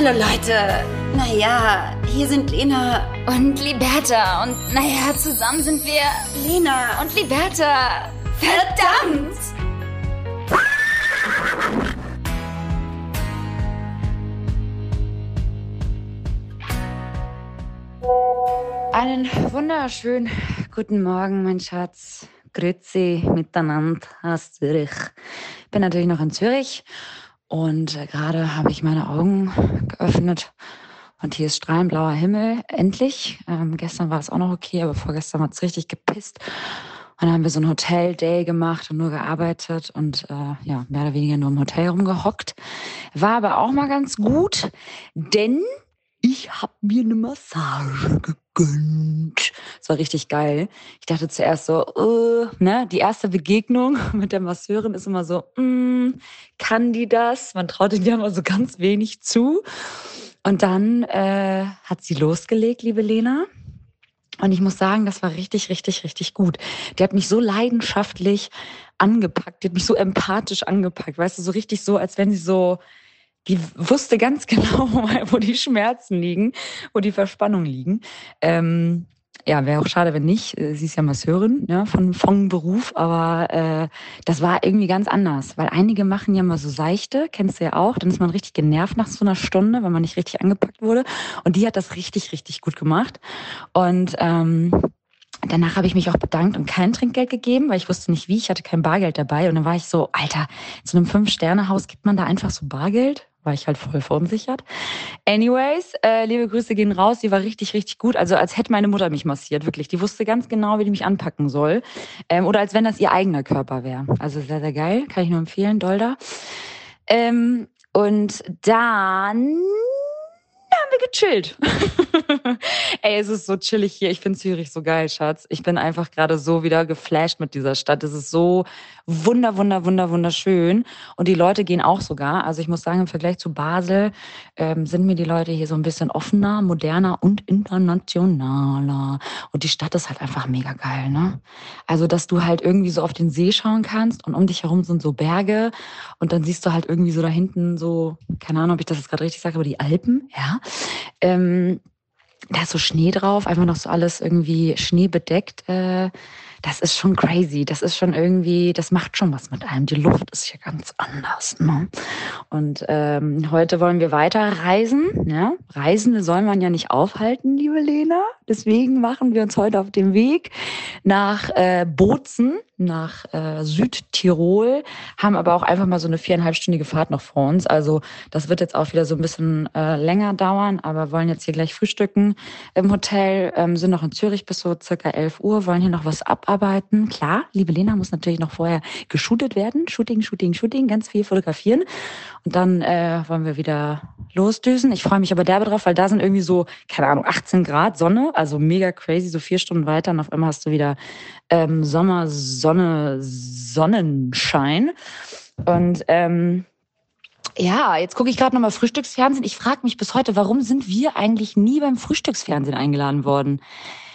Hallo Leute. Naja, hier sind Lena und Liberta. Und naja, zusammen sind wir Lena und Liberta. Verdammt! Einen wunderschönen guten Morgen, mein Schatz. Grüezi miteinander aus Zürich. Ich bin natürlich noch in Zürich und äh, gerade habe ich meine Augen geöffnet und hier ist strahlend blauer Himmel. Endlich. Ähm, gestern war es auch noch okay, aber vorgestern hat es richtig gepisst. Und dann haben wir so ein Hotel-Day gemacht und nur gearbeitet und äh, ja, mehr oder weniger nur im Hotel rumgehockt. War aber auch mal ganz gut, denn ich habe mir eine Massage gegönnt. Das war richtig geil. Ich dachte zuerst so, uh, ne, die erste Begegnung mit der Masseurin ist immer so, mm, kann die das? Man traut ihnen ja immer so ganz wenig zu. Und dann äh, hat sie losgelegt, liebe Lena. Und ich muss sagen, das war richtig, richtig, richtig gut. Die hat mich so leidenschaftlich angepackt, die hat mich so empathisch angepackt, weißt du, so richtig so, als wenn sie so die wusste ganz genau, wo die Schmerzen liegen, wo die Verspannungen liegen. Ähm, ja, wäre auch schade, wenn nicht. Äh, sie ist ja Masseurin ja, von, von Beruf, aber äh, das war irgendwie ganz anders, weil einige machen ja mal so seichte, kennst du ja auch, dann ist man richtig genervt nach so einer Stunde, weil man nicht richtig angepackt wurde. Und die hat das richtig, richtig gut gemacht. Und ähm, Danach habe ich mich auch bedankt und kein Trinkgeld gegeben, weil ich wusste nicht wie. Ich hatte kein Bargeld dabei. Und dann war ich so, Alter, so einem Fünf-Sterne-Haus gibt man da einfach so Bargeld? War ich halt voll verunsichert. Anyways, äh, liebe Grüße gehen raus. Die war richtig, richtig gut. Also als hätte meine Mutter mich massiert, wirklich. Die wusste ganz genau, wie die mich anpacken soll. Ähm, oder als wenn das ihr eigener Körper wäre. Also sehr, sehr geil. Kann ich nur empfehlen. Dolda. Ähm, und dann haben wir gechillt. Ey, es ist so chillig hier. Ich finde Zürich so geil, Schatz. Ich bin einfach gerade so wieder geflasht mit dieser Stadt. Es ist so wunder, wunder, wunder, wunderschön. Und die Leute gehen auch sogar. Also ich muss sagen, im Vergleich zu Basel ähm, sind mir die Leute hier so ein bisschen offener, moderner und internationaler. Und die Stadt ist halt einfach mega geil, ne? Also, dass du halt irgendwie so auf den See schauen kannst und um dich herum sind so Berge und dann siehst du halt irgendwie so da hinten so, keine Ahnung, ob ich das jetzt gerade richtig sage, aber die Alpen, ja. Ähm, da ist so Schnee drauf, einfach noch so alles irgendwie schneebedeckt. Äh, das ist schon crazy. Das ist schon irgendwie, das macht schon was mit einem. Die Luft ist hier ganz anders. Ne? Und ähm, heute wollen wir weiter reisen. Ja? Reisende soll man ja nicht aufhalten, liebe Lena. Deswegen machen wir uns heute auf den Weg nach äh, Bozen nach äh, Südtirol, haben aber auch einfach mal so eine viereinhalbstündige Fahrt noch vor uns. Also das wird jetzt auch wieder so ein bisschen äh, länger dauern, aber wollen jetzt hier gleich frühstücken im Hotel, ähm, sind noch in Zürich bis so circa 11 Uhr, wollen hier noch was abarbeiten. Klar, liebe Lena muss natürlich noch vorher geshootet werden. Shooting, Shooting, Shooting, ganz viel fotografieren. Und dann äh, wollen wir wieder losdüsen. Ich freue mich aber derbe drauf, weil da sind irgendwie so, keine Ahnung, 18 Grad Sonne, also mega crazy, so vier Stunden weiter und auf einmal hast du wieder ähm, Sommer, Sonne, Sonnenschein. Und ähm, ja, jetzt gucke ich gerade nochmal Frühstücksfernsehen. Ich frage mich bis heute, warum sind wir eigentlich nie beim Frühstücksfernsehen eingeladen worden?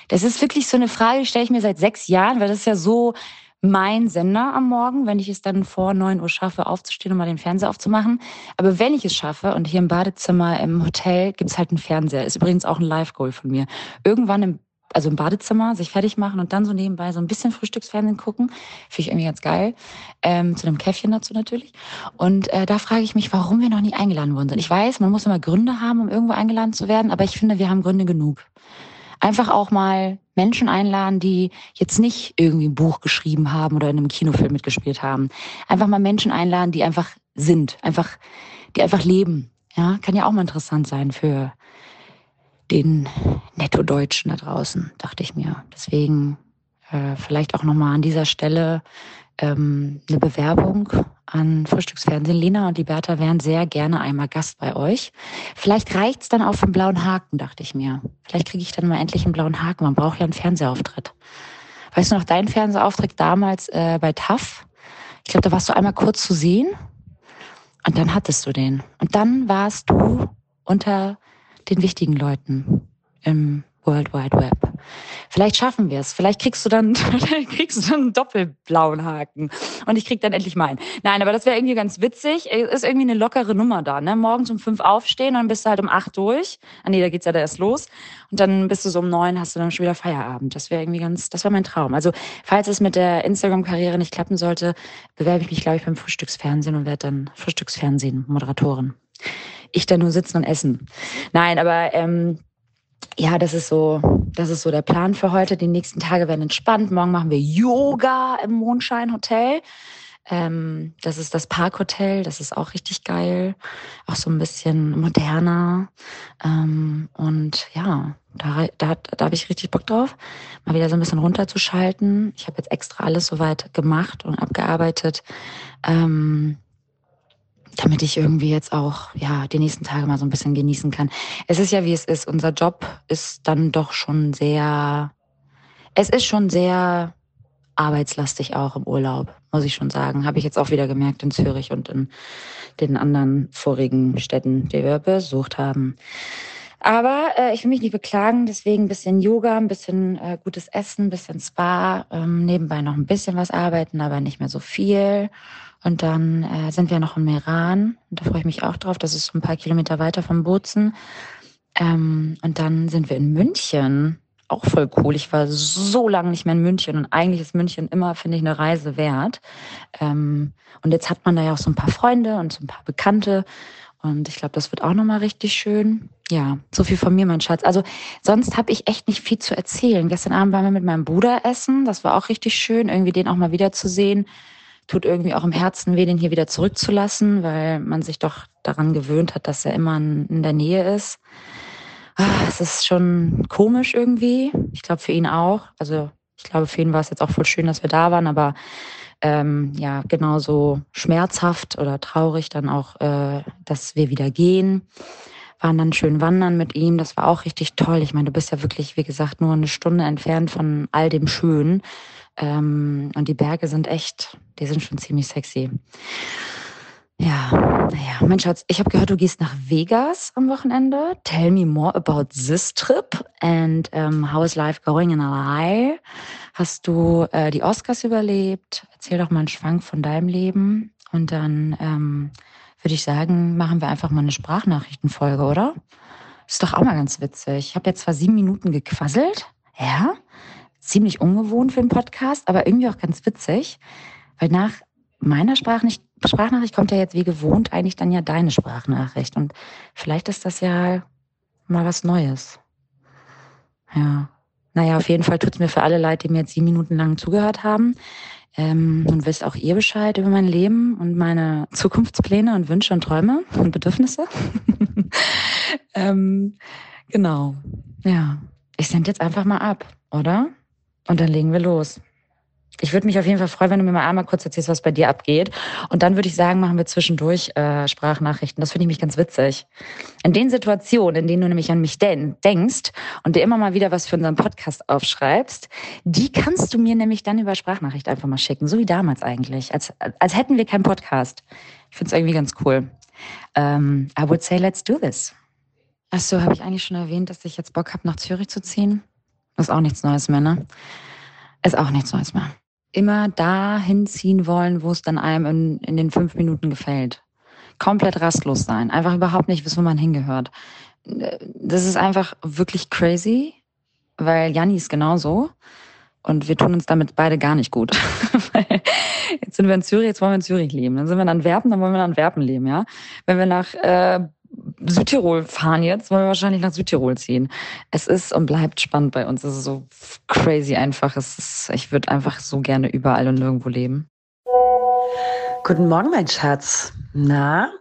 Das ist wirklich so eine Frage, die stelle ich mir seit sechs Jahren, weil das ist ja so mein Sender am Morgen, wenn ich es dann vor neun Uhr schaffe, aufzustehen und mal den Fernseher aufzumachen. Aber wenn ich es schaffe und hier im Badezimmer im Hotel gibt's halt einen Fernseher, ist übrigens auch ein Live-Goal von mir. Irgendwann im also im Badezimmer, sich fertig machen und dann so nebenbei so ein bisschen Frühstücksfernsehen gucken. Finde ich irgendwie ganz geil. Ähm, zu einem Käffchen dazu natürlich. Und äh, da frage ich mich, warum wir noch nie eingeladen worden sind. Ich weiß, man muss immer Gründe haben, um irgendwo eingeladen zu werden, aber ich finde, wir haben Gründe genug. Einfach auch mal Menschen einladen, die jetzt nicht irgendwie ein Buch geschrieben haben oder in einem Kinofilm mitgespielt haben. Einfach mal Menschen einladen, die einfach sind, einfach, die einfach leben. Ja, kann ja auch mal interessant sein für den Netto-Deutschen da draußen, dachte ich mir. Deswegen äh, vielleicht auch nochmal an dieser Stelle ähm, eine Bewerbung an Frühstücksfernsehen. Lena und die Bertha wären sehr gerne einmal Gast bei euch. Vielleicht reicht's dann auch für einen blauen Haken, dachte ich mir. Vielleicht kriege ich dann mal endlich einen blauen Haken. Man braucht ja einen Fernsehauftritt. Weißt du noch, dein Fernsehauftritt damals äh, bei TAF? Ich glaube, da warst du einmal kurz zu sehen und dann hattest du den. Und dann warst du unter den wichtigen Leuten im World Wide Web. Vielleicht schaffen wir es. Vielleicht kriegst du dann, kriegst du einen doppelblauen Haken. Und ich krieg dann endlich meinen. Nein, aber das wäre irgendwie ganz witzig. Ist irgendwie eine lockere Nummer da, ne? Morgens um fünf aufstehen und dann bist du halt um acht durch. Ah nee, da geht's ja da erst los. Und dann bist du so um neun, hast du dann schon wieder Feierabend. Das wäre irgendwie ganz, das wäre mein Traum. Also, falls es mit der Instagram-Karriere nicht klappen sollte, bewerbe ich mich, glaube ich, beim Frühstücksfernsehen und werde dann Frühstücksfernsehen-Moderatorin. Ich da nur sitzen und essen. Nein, aber ähm, ja, das ist so, das ist so der Plan für heute. Die nächsten Tage werden entspannt. Morgen machen wir Yoga im Mondschein Hotel. Ähm, das ist das Parkhotel. Das ist auch richtig geil. Auch so ein bisschen moderner. Ähm, und ja, da, da, da habe ich richtig Bock drauf, mal wieder so ein bisschen runterzuschalten. Ich habe jetzt extra alles soweit gemacht und abgearbeitet. Ähm, damit ich irgendwie jetzt auch ja die nächsten Tage mal so ein bisschen genießen kann. Es ist ja wie es ist. Unser Job ist dann doch schon sehr. Es ist schon sehr arbeitslastig auch im Urlaub, muss ich schon sagen. Habe ich jetzt auch wieder gemerkt in Zürich und in den anderen vorigen Städten, die wir besucht haben. Aber äh, ich will mich nicht beklagen, deswegen ein bisschen Yoga, ein bisschen äh, gutes Essen, ein bisschen Spa, ähm, nebenbei noch ein bisschen was arbeiten, aber nicht mehr so viel. Und dann äh, sind wir noch in Meran. Und da freue ich mich auch drauf. Das ist ein paar Kilometer weiter vom Bozen. Ähm, und dann sind wir in München. Auch voll cool. Ich war so lange nicht mehr in München und eigentlich ist München immer, finde ich, eine Reise wert. Ähm, und jetzt hat man da ja auch so ein paar Freunde und so ein paar Bekannte. Und ich glaube, das wird auch nochmal richtig schön. Ja, so viel von mir, mein Schatz. Also sonst habe ich echt nicht viel zu erzählen. Gestern Abend waren wir mit meinem Bruder essen. Das war auch richtig schön, irgendwie den auch mal wiederzusehen tut irgendwie auch im Herzen weh, den hier wieder zurückzulassen, weil man sich doch daran gewöhnt hat, dass er immer in der Nähe ist. Ah, es ist schon komisch irgendwie. Ich glaube für ihn auch. Also ich glaube für ihn war es jetzt auch voll schön, dass wir da waren, aber ähm, ja genauso schmerzhaft oder traurig dann auch, äh, dass wir wieder gehen. Waren dann schön wandern mit ihm. Das war auch richtig toll. Ich meine, du bist ja wirklich, wie gesagt, nur eine Stunde entfernt von all dem Schönen. Ähm, und die Berge sind echt, die sind schon ziemlich sexy. Ja, naja, mein Schatz, ich habe gehört, du gehst nach Vegas am Wochenende. Tell me more about this trip and um, how is life going in LA? Hast du äh, die Oscars überlebt? Erzähl doch mal einen Schwank von deinem Leben. Und dann ähm, würde ich sagen, machen wir einfach mal eine Sprachnachrichtenfolge, oder? Ist doch auch mal ganz witzig. Ich habe jetzt zwar sieben Minuten gequasselt, ja, ziemlich ungewohnt für einen Podcast, aber irgendwie auch ganz witzig, weil nach meiner Sprachnachricht, Sprachnachricht kommt ja jetzt wie gewohnt eigentlich dann ja deine Sprachnachricht und vielleicht ist das ja mal was Neues. Ja. Naja, auf jeden Fall tut's mir für alle leid, die mir jetzt sieben Minuten lang zugehört haben. Ähm, und wisst auch ihr Bescheid über mein Leben und meine Zukunftspläne und Wünsche und Träume und Bedürfnisse. ähm, genau. Ja. Ich sende jetzt einfach mal ab, oder? Und dann legen wir los. Ich würde mich auf jeden Fall freuen, wenn du mir mal einmal kurz erzählst, was bei dir abgeht. Und dann würde ich sagen, machen wir zwischendurch äh, Sprachnachrichten. Das finde ich mich ganz witzig. In den Situationen, in denen du nämlich an mich den denkst und dir immer mal wieder was für unseren Podcast aufschreibst, die kannst du mir nämlich dann über Sprachnachricht einfach mal schicken. So wie damals eigentlich. Als, als hätten wir keinen Podcast. Ich finde es irgendwie ganz cool. Um, ähm, I would say, let's do this. Ach so, habe ich eigentlich schon erwähnt, dass ich jetzt Bock habe, nach Zürich zu ziehen? Ist auch nichts Neues mehr, ne? Ist auch nichts Neues mehr. Immer dahin ziehen wollen, wo es dann einem in, in den fünf Minuten gefällt. Komplett rastlos sein. Einfach überhaupt nicht wissen, wo man hingehört. Das ist einfach wirklich crazy, weil Janni ist genauso. Und wir tun uns damit beide gar nicht gut. jetzt sind wir in Zürich, jetzt wollen wir in Zürich leben. Dann sind wir in Antwerpen, dann wollen wir in Antwerpen leben, ja. Wenn wir nach äh, Südtirol fahren jetzt, wollen wir wahrscheinlich nach Südtirol ziehen. Es ist und bleibt spannend bei uns. Es ist so crazy einfach. Es ist, ich würde einfach so gerne überall und nirgendwo leben. Guten Morgen, mein Schatz. Na?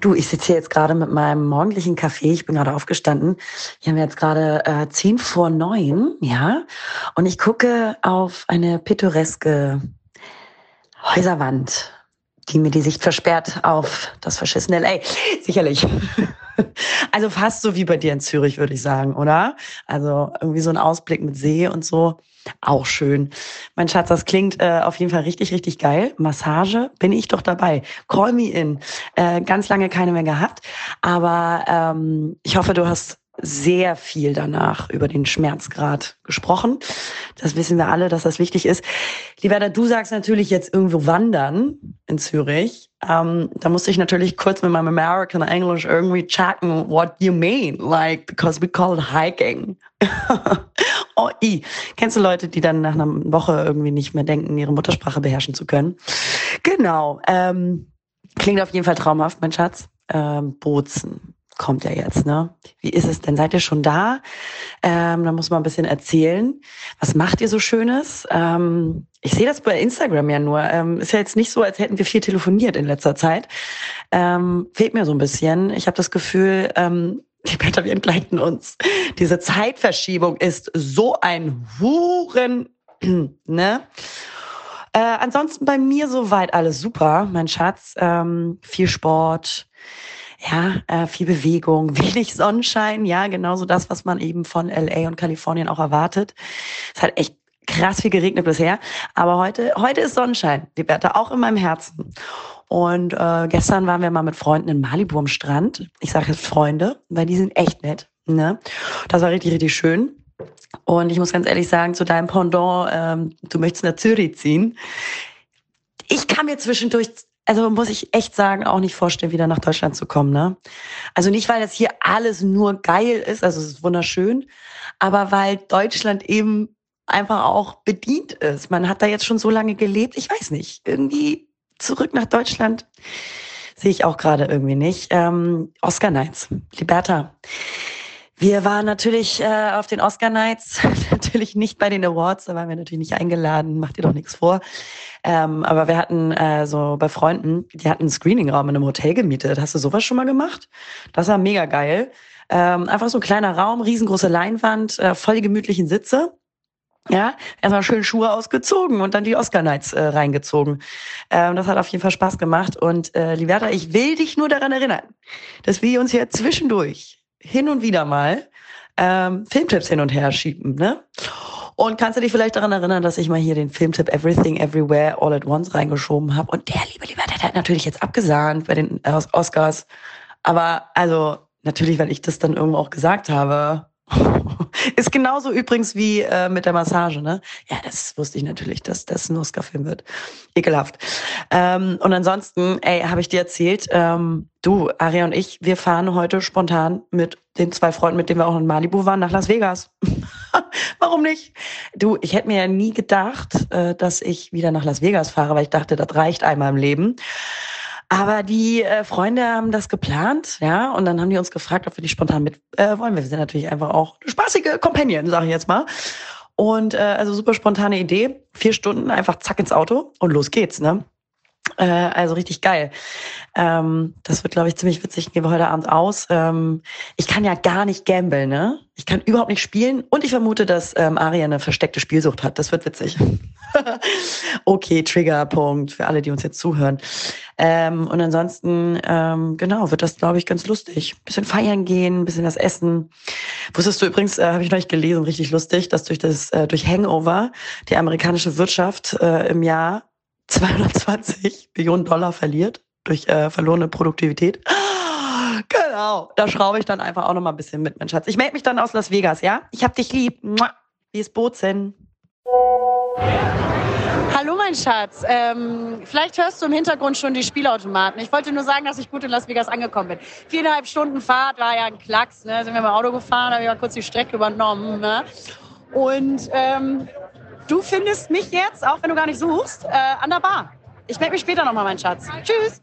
Du, ich sitze hier jetzt gerade mit meinem morgendlichen Kaffee. Ich bin gerade aufgestanden. Wir haben jetzt gerade äh, zehn vor neun, ja. Und ich gucke auf eine pittoreske Häuserwand die mir die Sicht versperrt auf das verschissene LA. Sicherlich. Also fast so wie bei dir in Zürich, würde ich sagen, oder? Also irgendwie so ein Ausblick mit See und so. Auch schön. Mein Schatz, das klingt äh, auf jeden Fall richtig, richtig geil. Massage, bin ich doch dabei. Call me in. Äh, ganz lange keine mehr gehabt. Aber ähm, ich hoffe, du hast sehr viel danach über den Schmerzgrad gesprochen. Das wissen wir alle, dass das wichtig ist. Liberta, du sagst natürlich jetzt irgendwo wandern in Zürich. Ähm, da musste ich natürlich kurz mit meinem American English irgendwie checken, what you mean, like, because we call it hiking. oh, i. Kennst du Leute, die dann nach einer Woche irgendwie nicht mehr denken, ihre Muttersprache beherrschen zu können? Genau. Ähm, klingt auf jeden Fall traumhaft, mein Schatz. Ähm, Bozen kommt ja jetzt, ne? Wie ist es denn? Seid ihr schon da? Ähm, da muss man ein bisschen erzählen. Was macht ihr so Schönes? Ähm, ich sehe das bei Instagram ja nur. Ähm, ist ja jetzt nicht so, als hätten wir viel telefoniert in letzter Zeit. Ähm, fehlt mir so ein bisschen. Ich habe das Gefühl, ähm, die Peter, wir entgleiten uns. Diese Zeitverschiebung ist so ein Huren, ne? Äh, ansonsten bei mir soweit alles super, mein Schatz. Ähm, viel Sport, ja, äh, viel Bewegung, wenig Sonnenschein, ja, genauso das, was man eben von LA und Kalifornien auch erwartet. Es hat echt krass viel geregnet bisher, aber heute, heute ist Sonnenschein, die Bertha, auch in meinem Herzen. Und äh, gestern waren wir mal mit Freunden in Malibu am Strand. Ich sage jetzt Freunde, weil die sind echt nett. Ne? Das war richtig, richtig schön. Und ich muss ganz ehrlich sagen, zu deinem Pendant, ähm, du möchtest nach Zürich ziehen. Ich kann mir zwischendurch also muss ich echt sagen, auch nicht vorstellen, wieder nach Deutschland zu kommen. Ne? Also nicht, weil das hier alles nur geil ist, also es ist wunderschön, aber weil Deutschland eben einfach auch bedient ist. Man hat da jetzt schon so lange gelebt, ich weiß nicht, irgendwie zurück nach Deutschland sehe ich auch gerade irgendwie nicht. Ähm, Oscar Nights, Liberta. Wir waren natürlich äh, auf den Oscar Nights, natürlich nicht bei den Awards, da waren wir natürlich nicht eingeladen, macht ihr doch nichts vor. Ähm, aber wir hatten äh, so bei Freunden, die hatten einen Screeningraum in einem Hotel gemietet. Hast du sowas schon mal gemacht? Das war mega geil. Ähm, einfach so ein kleiner Raum, riesengroße Leinwand, äh, voll die gemütlichen Sitze. Ja, erstmal schön Schuhe ausgezogen und dann die Oscar Nights äh, reingezogen. Ähm, das hat auf jeden Fall Spaß gemacht. Und äh, Liberta, ich will dich nur daran erinnern, dass wir uns hier zwischendurch hin und wieder mal ähm, Filmtipps hin und her schieben, ne? Und kannst du dich vielleicht daran erinnern, dass ich mal hier den Filmtipp Everything Everywhere All at Once reingeschoben habe? Und der liebe, lieber, der hat natürlich jetzt abgesahnt bei den Oscars. Aber also natürlich, weil ich das dann irgendwo auch gesagt habe. Ist genauso übrigens wie äh, mit der Massage, ne? Ja, das wusste ich natürlich, dass das ein Oscar-Film wird. Ekelhaft. Ähm, und ansonsten, ey, habe ich dir erzählt, ähm, du, Aria und ich, wir fahren heute spontan mit den zwei Freunden, mit denen wir auch in Malibu waren, nach Las Vegas. Warum nicht? Du, ich hätte mir ja nie gedacht, äh, dass ich wieder nach Las Vegas fahre, weil ich dachte, das reicht einmal im Leben. Aber die äh, Freunde haben das geplant, ja, und dann haben die uns gefragt, ob wir die spontan mit äh, wollen. Wir sind natürlich einfach auch eine spaßige Companion, sage ich jetzt mal. Und äh, also super spontane Idee. Vier Stunden einfach zack ins Auto und los geht's, ne? Äh, also richtig geil. Ähm, das wird, glaube ich, ziemlich witzig. Gehen wir heute Abend aus. Ähm, ich kann ja gar nicht gambeln, ne? Ich kann überhaupt nicht spielen und ich vermute, dass ähm, Aria eine versteckte Spielsucht hat. Das wird witzig. okay, Triggerpunkt für alle, die uns jetzt zuhören. Und ansonsten, genau, wird das, glaube ich, ganz lustig. Bisschen feiern gehen, bisschen was essen. Wusstest du übrigens, äh, habe ich neulich gelesen, richtig lustig, dass durch das äh, durch Hangover die amerikanische Wirtschaft äh, im Jahr 220 Billionen Dollar verliert durch äh, verlorene Produktivität. Genau, da schraube ich dann einfach auch noch mal ein bisschen mit, mein Schatz. Ich melde mich dann aus Las Vegas, ja? Ich hab dich lieb. Wie ist Bozen? Hallo mein Schatz, ähm, vielleicht hörst du im Hintergrund schon die Spielautomaten. Ich wollte nur sagen, dass ich gut in Las Vegas angekommen bin. Viereinhalb Stunden Fahrt war ja ein Klacks, ne? sind wir mit dem Auto gefahren, habe ich mal kurz die Strecke übernommen. Ne? Und ähm, Du findest mich jetzt, auch wenn du gar nicht suchst, äh, an der Bar. Ich melde mich später nochmal, mein Schatz. Tschüss.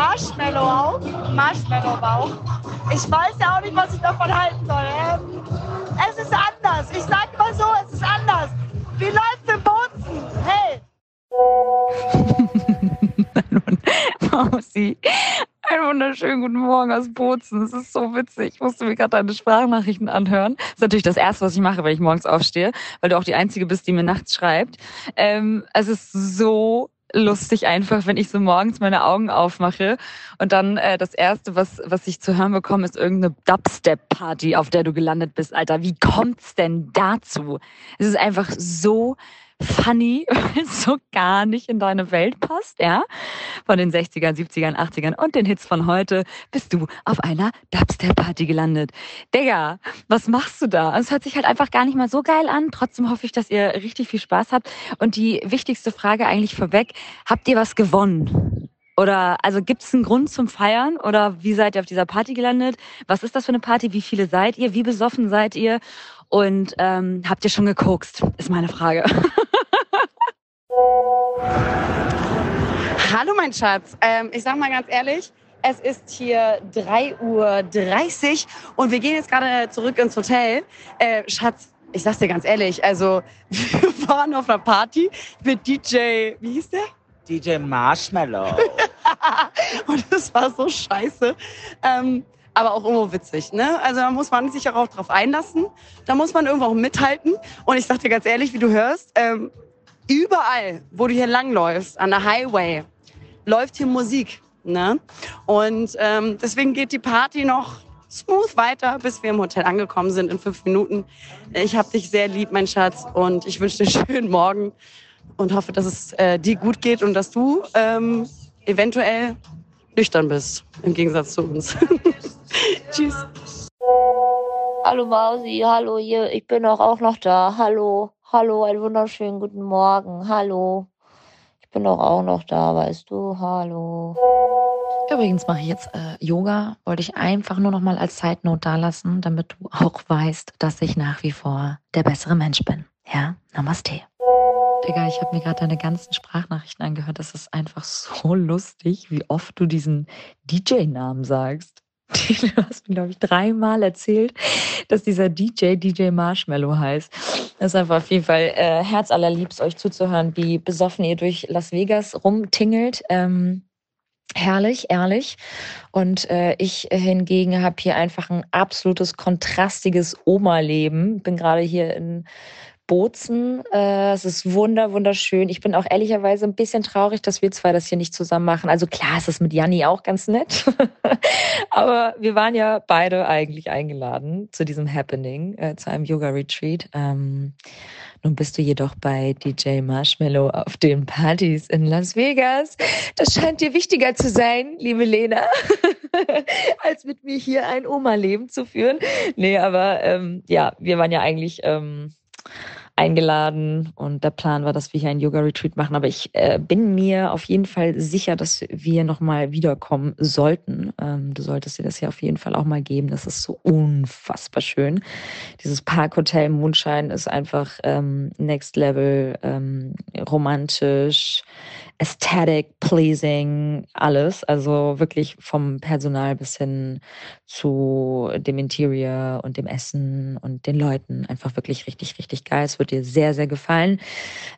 Marshmallow auf, Marshmallow Bauch. Ich weiß ja auch nicht, was ich davon halten soll. Ähm, es ist anders. Ich sag mal so, es ist anders. Wie läuft's im Bozen? Hey! Mausi, einen wunderschönen guten Morgen aus Bozen. Es ist so witzig. Ich musste mir gerade deine Sprachnachrichten anhören. Das ist natürlich das Erste, was ich mache, wenn ich morgens aufstehe, weil du auch die Einzige bist, die mir nachts schreibt. Ähm, es ist so lustig einfach, wenn ich so morgens meine Augen aufmache und dann äh, das erste, was was ich zu hören bekomme, ist irgendeine Dubstep Party, auf der du gelandet bist, Alter. Wie kommt's denn dazu? Es ist einfach so funny, weil es so gar nicht in deine Welt passt, ja? Von den 60ern, 70ern, 80ern und den Hits von heute bist du auf einer Dubstep-Party gelandet. Digga, was machst du da? Es hört sich halt einfach gar nicht mal so geil an. Trotzdem hoffe ich, dass ihr richtig viel Spaß habt. Und die wichtigste Frage eigentlich vorweg, habt ihr was gewonnen? Oder also gibt es einen Grund zum Feiern? Oder wie seid ihr auf dieser Party gelandet? Was ist das für eine Party? Wie viele seid ihr? Wie besoffen seid ihr? Und ähm, habt ihr schon gekokst? Ist meine Frage. Hallo mein Schatz. Ähm, ich sag mal ganz ehrlich, es ist hier 3.30 Uhr und wir gehen jetzt gerade zurück ins Hotel. Äh, Schatz, ich sag's dir ganz ehrlich, also wir waren auf einer Party mit DJ, wie hieß der? DJ Marshmallow. und das war so scheiße. Ähm, aber auch irgendwo witzig. Ne? Also da muss man sich auch drauf einlassen. Da muss man irgendwo auch mithalten. Und ich sag dir ganz ehrlich, wie du hörst, ähm, überall, wo du hier langläufst, an der Highway, läuft hier Musik. Ne? Und ähm, deswegen geht die Party noch smooth weiter, bis wir im Hotel angekommen sind in fünf Minuten. Ich habe dich sehr lieb, mein Schatz, und ich wünsche dir einen schönen Morgen und hoffe, dass es äh, dir gut geht und dass du ähm, eventuell nüchtern bist, im Gegensatz zu uns. Tschüss. Hallo Mausi, hallo hier, ich bin auch, auch noch da. Hallo, hallo, einen wunderschönen guten Morgen. Hallo. Ich bin doch auch noch da, weißt du? Hallo. Übrigens mache ich jetzt äh, Yoga, wollte ich einfach nur noch mal als Zeitnot da lassen, damit du auch weißt, dass ich nach wie vor der bessere Mensch bin. Ja, Namaste. Digga, ich habe mir gerade deine ganzen Sprachnachrichten angehört. Das ist einfach so lustig, wie oft du diesen DJ-Namen sagst. Du hast mir, glaube ich, dreimal erzählt, dass dieser DJ DJ Marshmallow heißt. Das ist einfach auf jeden Fall äh, herzallerliebst, euch zuzuhören, wie besoffen ihr durch Las Vegas rumtingelt. Ähm, herrlich, ehrlich. Und äh, ich hingegen habe hier einfach ein absolutes kontrastiges Oma-Leben. Bin gerade hier in Bozen. Äh, es ist wunder, wunderschön. Ich bin auch ehrlicherweise ein bisschen traurig, dass wir zwei das hier nicht zusammen machen. Also klar, es ist mit Janni auch ganz nett. Aber wir waren ja beide eigentlich eingeladen zu diesem Happening, äh, zu einem Yoga-Retreat. Ähm, nun bist du jedoch bei DJ Marshmallow auf den Partys in Las Vegas. Das scheint dir wichtiger zu sein, liebe Lena, als mit mir hier ein Oma-Leben zu führen. Nee, aber ähm, ja, wir waren ja eigentlich... Ähm, eingeladen und der Plan war, dass wir hier ein Yoga-Retreat machen. Aber ich äh, bin mir auf jeden Fall sicher, dass wir nochmal wiederkommen sollten. Ähm, du solltest dir das hier auf jeden Fall auch mal geben. Das ist so unfassbar schön. Dieses Parkhotel Moonshine ist einfach ähm, next level, ähm, romantisch, aesthetic, pleasing, alles. Also wirklich vom Personal bis hin zu dem Interior und dem Essen und den Leuten. Einfach wirklich richtig, richtig geil. Es wird dir sehr, sehr gefallen.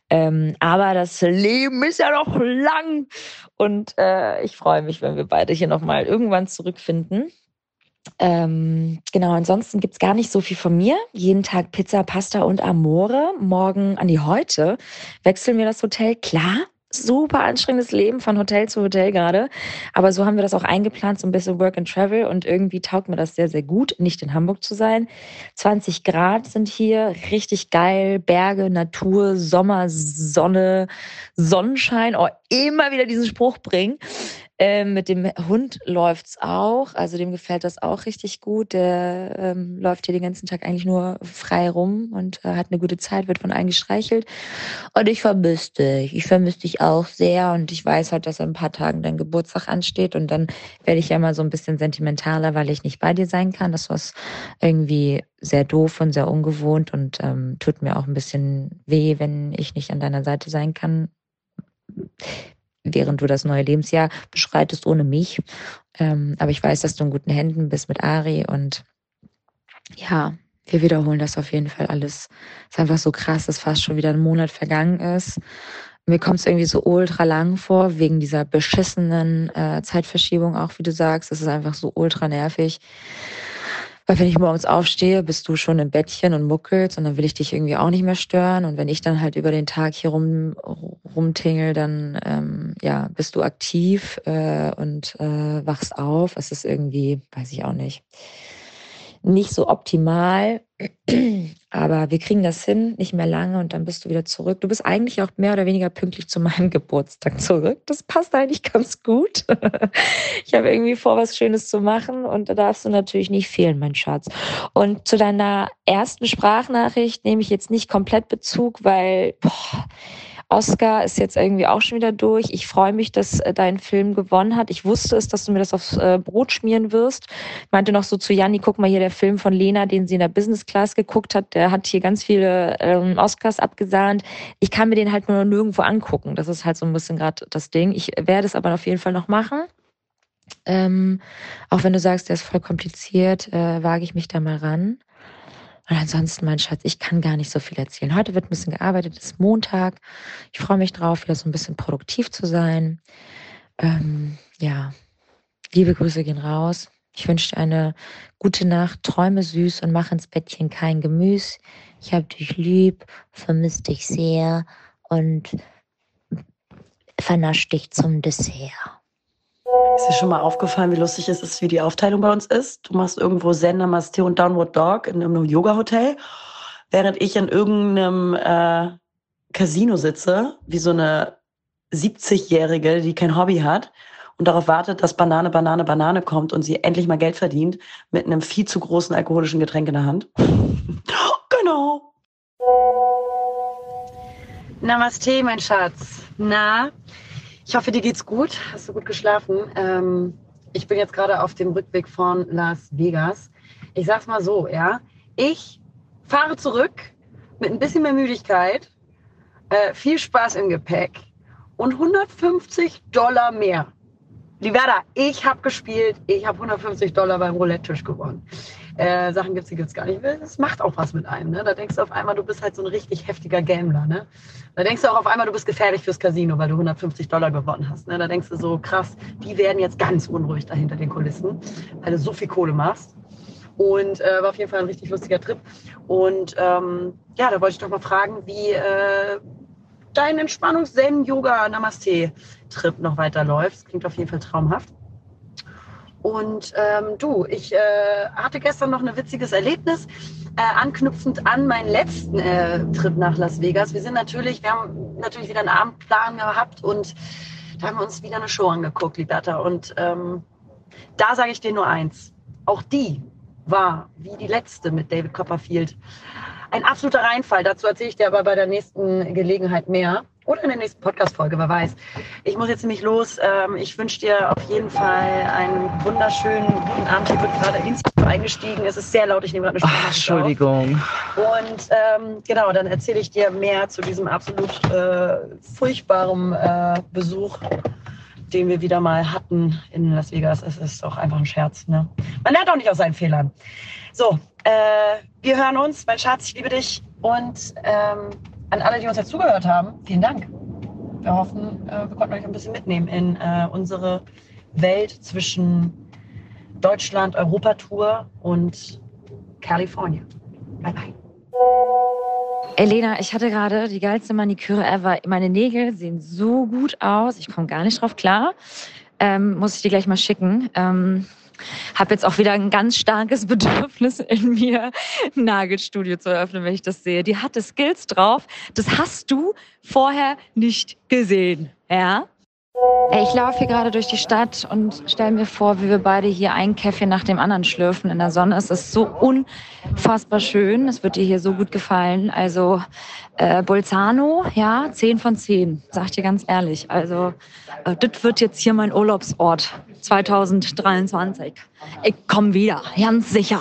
Ähm, aber das Leben ist ja noch lang. Und äh, ich freue mich, wenn wir beide hier nochmal irgendwann zurückfinden. Ähm, genau, ansonsten gibt's gar nicht so viel von mir. Jeden Tag Pizza, Pasta und Amore. Morgen an die heute wechseln wir das Hotel. Klar, super anstrengendes Leben von Hotel zu Hotel gerade. Aber so haben wir das auch eingeplant, so ein bisschen Work and Travel. Und irgendwie taugt mir das sehr, sehr gut, nicht in Hamburg zu sein. 20 Grad sind hier, richtig geil. Berge, Natur, Sommer, Sonne, Sonnenschein. Oh, immer wieder diesen Spruch bringen. Ähm, mit dem Hund läuft's auch. Also dem gefällt das auch richtig gut. Der ähm, läuft hier den ganzen Tag eigentlich nur frei rum und äh, hat eine gute Zeit, wird von allen gestreichelt. Und ich vermisse dich. Ich vermisse dich auch sehr. Und ich weiß halt, dass in ein paar Tagen dein Geburtstag ansteht. Und dann werde ich ja mal so ein bisschen sentimentaler, weil ich nicht bei dir sein kann. Das war irgendwie sehr doof und sehr ungewohnt und ähm, tut mir auch ein bisschen weh, wenn ich nicht an deiner Seite sein kann während du das neue Lebensjahr beschreitest ohne mich. Ähm, aber ich weiß, dass du in guten Händen bist mit Ari und ja, wir wiederholen das auf jeden Fall alles. Es ist einfach so krass, dass fast schon wieder ein Monat vergangen ist. Mir kommt es irgendwie so ultra lang vor, wegen dieser beschissenen äh, Zeitverschiebung auch, wie du sagst. Es ist einfach so ultra nervig. Weil wenn ich morgens aufstehe, bist du schon im Bettchen und muckelst und dann will ich dich irgendwie auch nicht mehr stören. Und wenn ich dann halt über den Tag hier rum rumtingel, dann ähm, ja, bist du aktiv äh, und äh, wachst auf. Es ist irgendwie, weiß ich auch nicht nicht so optimal, aber wir kriegen das hin, nicht mehr lange und dann bist du wieder zurück. Du bist eigentlich auch mehr oder weniger pünktlich zu meinem Geburtstag zurück. Das passt eigentlich ganz gut. Ich habe irgendwie vor, was Schönes zu machen und da darfst du natürlich nicht fehlen, mein Schatz. Und zu deiner ersten Sprachnachricht nehme ich jetzt nicht komplett Bezug, weil boah, Oscar ist jetzt irgendwie auch schon wieder durch. Ich freue mich, dass äh, dein Film gewonnen hat. Ich wusste es, dass du mir das aufs äh, Brot schmieren wirst. Ich meinte noch so zu Janni, guck mal hier, der Film von Lena, den sie in der Business Class geguckt hat, der hat hier ganz viele ähm, Oscars abgesahnt. Ich kann mir den halt nur nirgendwo angucken. Das ist halt so ein bisschen gerade das Ding. Ich werde es aber auf jeden Fall noch machen. Ähm, auch wenn du sagst, der ist voll kompliziert, äh, wage ich mich da mal ran. Und ansonsten, mein Schatz, ich kann gar nicht so viel erzählen. Heute wird ein bisschen gearbeitet, es ist Montag. Ich freue mich drauf, wieder so ein bisschen produktiv zu sein. Ähm, ja, liebe Grüße gehen raus. Ich wünsche dir eine gute Nacht, träume süß und mach ins Bettchen kein Gemüse. Ich habe dich lieb, vermisse dich sehr und vernasch dich zum Dessert. Ist dir schon mal aufgefallen, wie lustig es ist, wie die Aufteilung bei uns ist? Du machst irgendwo Zen, Namaste und Downward Dog in einem Yoga-Hotel, während ich in irgendeinem äh, Casino sitze, wie so eine 70-Jährige, die kein Hobby hat und darauf wartet, dass Banane, Banane, Banane kommt und sie endlich mal Geld verdient mit einem viel zu großen alkoholischen Getränk in der Hand. genau. Namaste, mein Schatz. Na, ich hoffe, dir geht's gut. Hast du gut geschlafen? Ähm, ich bin jetzt gerade auf dem Rückweg von Las Vegas. Ich sag's mal so, ja. Ich fahre zurück mit ein bisschen mehr Müdigkeit, äh, viel Spaß im Gepäck und 150 Dollar mehr. Liberda, ich habe gespielt, ich habe 150 Dollar beim Roulette-Tisch gewonnen. Äh, Sachen gibt's, die gibt's gar nicht. Das macht auch was mit einem. Ne? Da denkst du auf einmal, du bist halt so ein richtig heftiger Gambler. Ne? Da denkst du auch auf einmal, du bist gefährlich fürs Casino, weil du 150 Dollar gewonnen hast. Ne? Da denkst du so, krass, die werden jetzt ganz unruhig dahinter den Kulissen, weil du so viel Kohle machst. Und äh, war auf jeden Fall ein richtig lustiger Trip. Und ähm, ja, da wollte ich doch mal fragen, wie äh, dein Entspannungs-Zen-Yoga-Namaste-Trip noch weiterläuft. Das klingt auf jeden Fall traumhaft. Und ähm, du, ich äh, hatte gestern noch ein witziges Erlebnis, äh, anknüpfend an meinen letzten äh, Trip nach Las Vegas. Wir sind natürlich, wir haben natürlich wieder einen Abendplan gehabt und da haben wir uns wieder eine Show angeguckt, Liberta. Und ähm, da sage ich dir nur eins. Auch die war, wie die letzte mit David Copperfield, ein absoluter Reinfall. Dazu erzähle ich dir aber bei der nächsten Gelegenheit mehr. Oder in der nächsten Podcast-Folge, wer weiß. Ich muss jetzt nämlich los. Ähm, ich wünsche dir auf jeden Fall einen wunderschönen guten Abend. Hier wird gerade Instagram eingestiegen. Es ist sehr laut. Ich nehme gerade eine Sprache. Entschuldigung. Und ähm, genau, dann erzähle ich dir mehr zu diesem absolut äh, furchtbaren äh, Besuch, den wir wieder mal hatten in Las Vegas. Es ist auch einfach ein Scherz. Ne? Man lernt auch nicht aus seinen Fehlern. So, äh, wir hören uns. Mein Schatz, ich liebe dich. Und ähm, an alle, die uns jetzt zugehört haben, vielen Dank. Wir hoffen, äh, wir konnten euch ein bisschen mitnehmen in äh, unsere Welt zwischen Deutschland, Europatour und Kalifornien. Bye bye. Elena, ich hatte gerade die geilste Maniküre ever. Meine Nägel sehen so gut aus. Ich komme gar nicht drauf klar. Ähm, muss ich dir gleich mal schicken. Ähm, habe jetzt auch wieder ein ganz starkes Bedürfnis in mir, ein Nagelstudio zu eröffnen, wenn ich das sehe. Die hatte Skills drauf. Das hast du vorher nicht gesehen. Ja? Ich laufe hier gerade durch die Stadt und stelle mir vor, wie wir beide hier einen Kaffee nach dem anderen schlürfen in der Sonne. Es ist so unfassbar schön. Es wird dir hier so gut gefallen. Also äh, Bolzano, ja, 10 von 10, sag ich dir ganz ehrlich. Also äh, das wird jetzt hier mein Urlaubsort 2023. Ich komme wieder, ganz sicher.